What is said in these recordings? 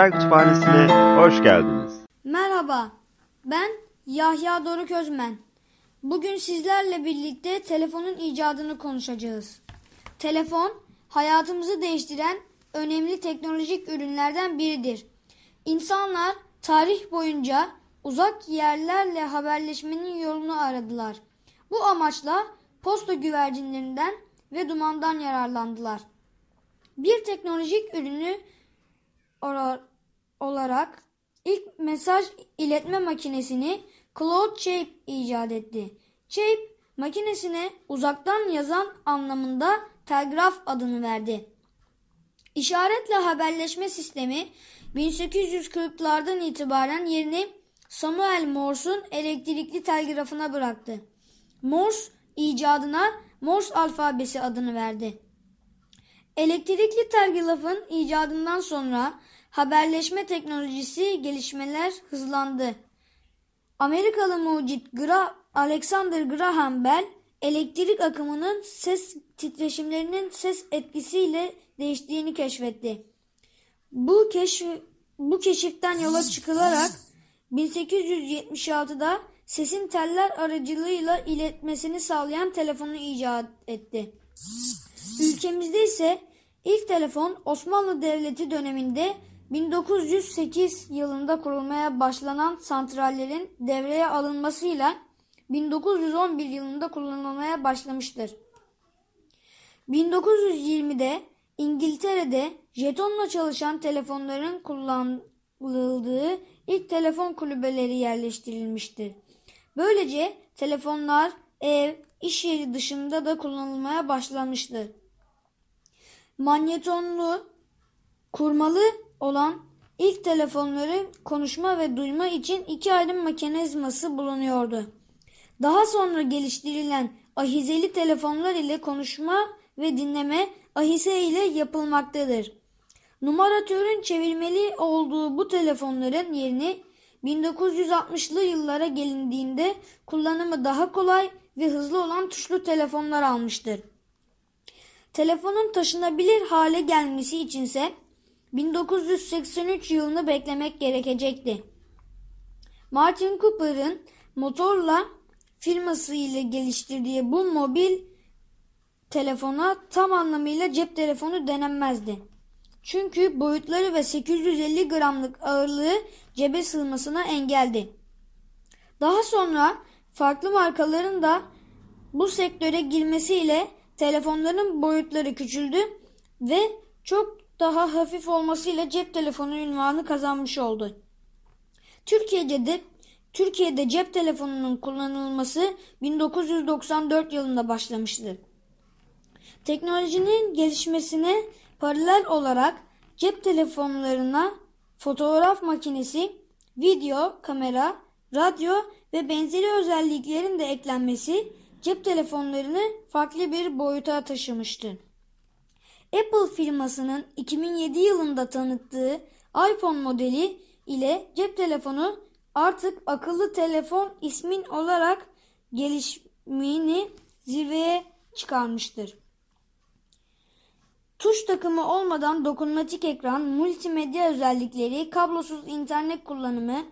Bilgisayar Kütüphanesi'ne hoş geldiniz. Merhaba, ben Yahya Doruk Özmen. Bugün sizlerle birlikte telefonun icadını konuşacağız. Telefon, hayatımızı değiştiren önemli teknolojik ürünlerden biridir. İnsanlar tarih boyunca uzak yerlerle haberleşmenin yolunu aradılar. Bu amaçla posta güvercinlerinden ve dumandan yararlandılar. Bir teknolojik ürünü olarak ilk mesaj iletme makinesini Claude Chape icat etti. Chape makinesine uzaktan yazan anlamında telgraf adını verdi. İşaretle haberleşme sistemi 1840'lardan itibaren yerini Samuel Morse'un elektrikli telgrafına bıraktı. Morse icadına Morse alfabesi adını verdi. Elektrikli telgrafın icadından sonra haberleşme teknolojisi gelişmeler hızlandı. Amerikalı mucit Gra Alexander Graham Bell elektrik akımının ses titreşimlerinin ses etkisiyle değiştiğini keşfetti. Bu keşf bu keşiften yola çıkılarak 1876'da sesin teller aracılığıyla iletmesini sağlayan telefonu icat etti. Ülkemizde ise ilk telefon Osmanlı Devleti döneminde 1908 yılında kurulmaya başlanan santrallerin devreye alınmasıyla 1911 yılında kullanılmaya başlamıştır. 1920'de İngiltere'de jetonla çalışan telefonların kullanıldığı ilk telefon kulübeleri yerleştirilmiştir. Böylece telefonlar ev, iş yeri dışında da kullanılmaya başlamıştır. Manyetonlu, kurmalı olan ilk telefonları konuşma ve duyma için iki ayrı mekanizması bulunuyordu. Daha sonra geliştirilen ahizeli telefonlar ile konuşma ve dinleme ahize ile yapılmaktadır. Numaratörün çevirmeli olduğu bu telefonların yerini 1960'lı yıllara gelindiğinde kullanımı daha kolay ve hızlı olan tuşlu telefonlar almıştır. Telefonun taşınabilir hale gelmesi içinse 1983 yılını beklemek gerekecekti. Martin Cooper'ın motorla firması ile geliştirdiği bu mobil telefona tam anlamıyla cep telefonu denenmezdi. Çünkü boyutları ve 850 gramlık ağırlığı cebe sığmasına engeldi. Daha sonra farklı markaların da bu sektöre girmesiyle telefonların boyutları küçüldü ve çok daha hafif olmasıyla cep telefonu ünvanı kazanmış oldu. Türkiye'de de Türkiye'de cep telefonunun kullanılması 1994 yılında başlamıştır. Teknolojinin gelişmesine paralel olarak cep telefonlarına fotoğraf makinesi, video, kamera, radyo ve benzeri özelliklerin de eklenmesi cep telefonlarını farklı bir boyuta taşımıştır. Apple firmasının 2007 yılında tanıttığı iPhone modeli ile cep telefonu artık akıllı telefon ismin olarak gelişimini zirveye çıkarmıştır. Tuş takımı olmadan dokunmatik ekran, multimedya özellikleri, kablosuz internet kullanımı,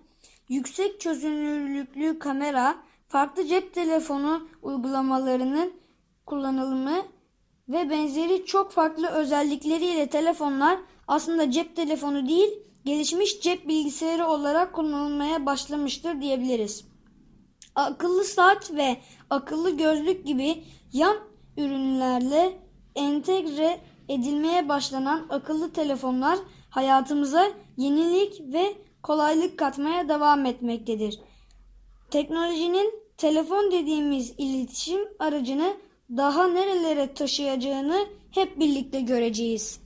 yüksek çözünürlüklü kamera, farklı cep telefonu uygulamalarının kullanılımı ve benzeri çok farklı özellikleriyle telefonlar aslında cep telefonu değil, gelişmiş cep bilgisayarı olarak kullanılmaya başlamıştır diyebiliriz. Akıllı saat ve akıllı gözlük gibi yan ürünlerle entegre edilmeye başlanan akıllı telefonlar hayatımıza yenilik ve kolaylık katmaya devam etmektedir. Teknolojinin telefon dediğimiz iletişim aracını daha nerelere taşıyacağını hep birlikte göreceğiz.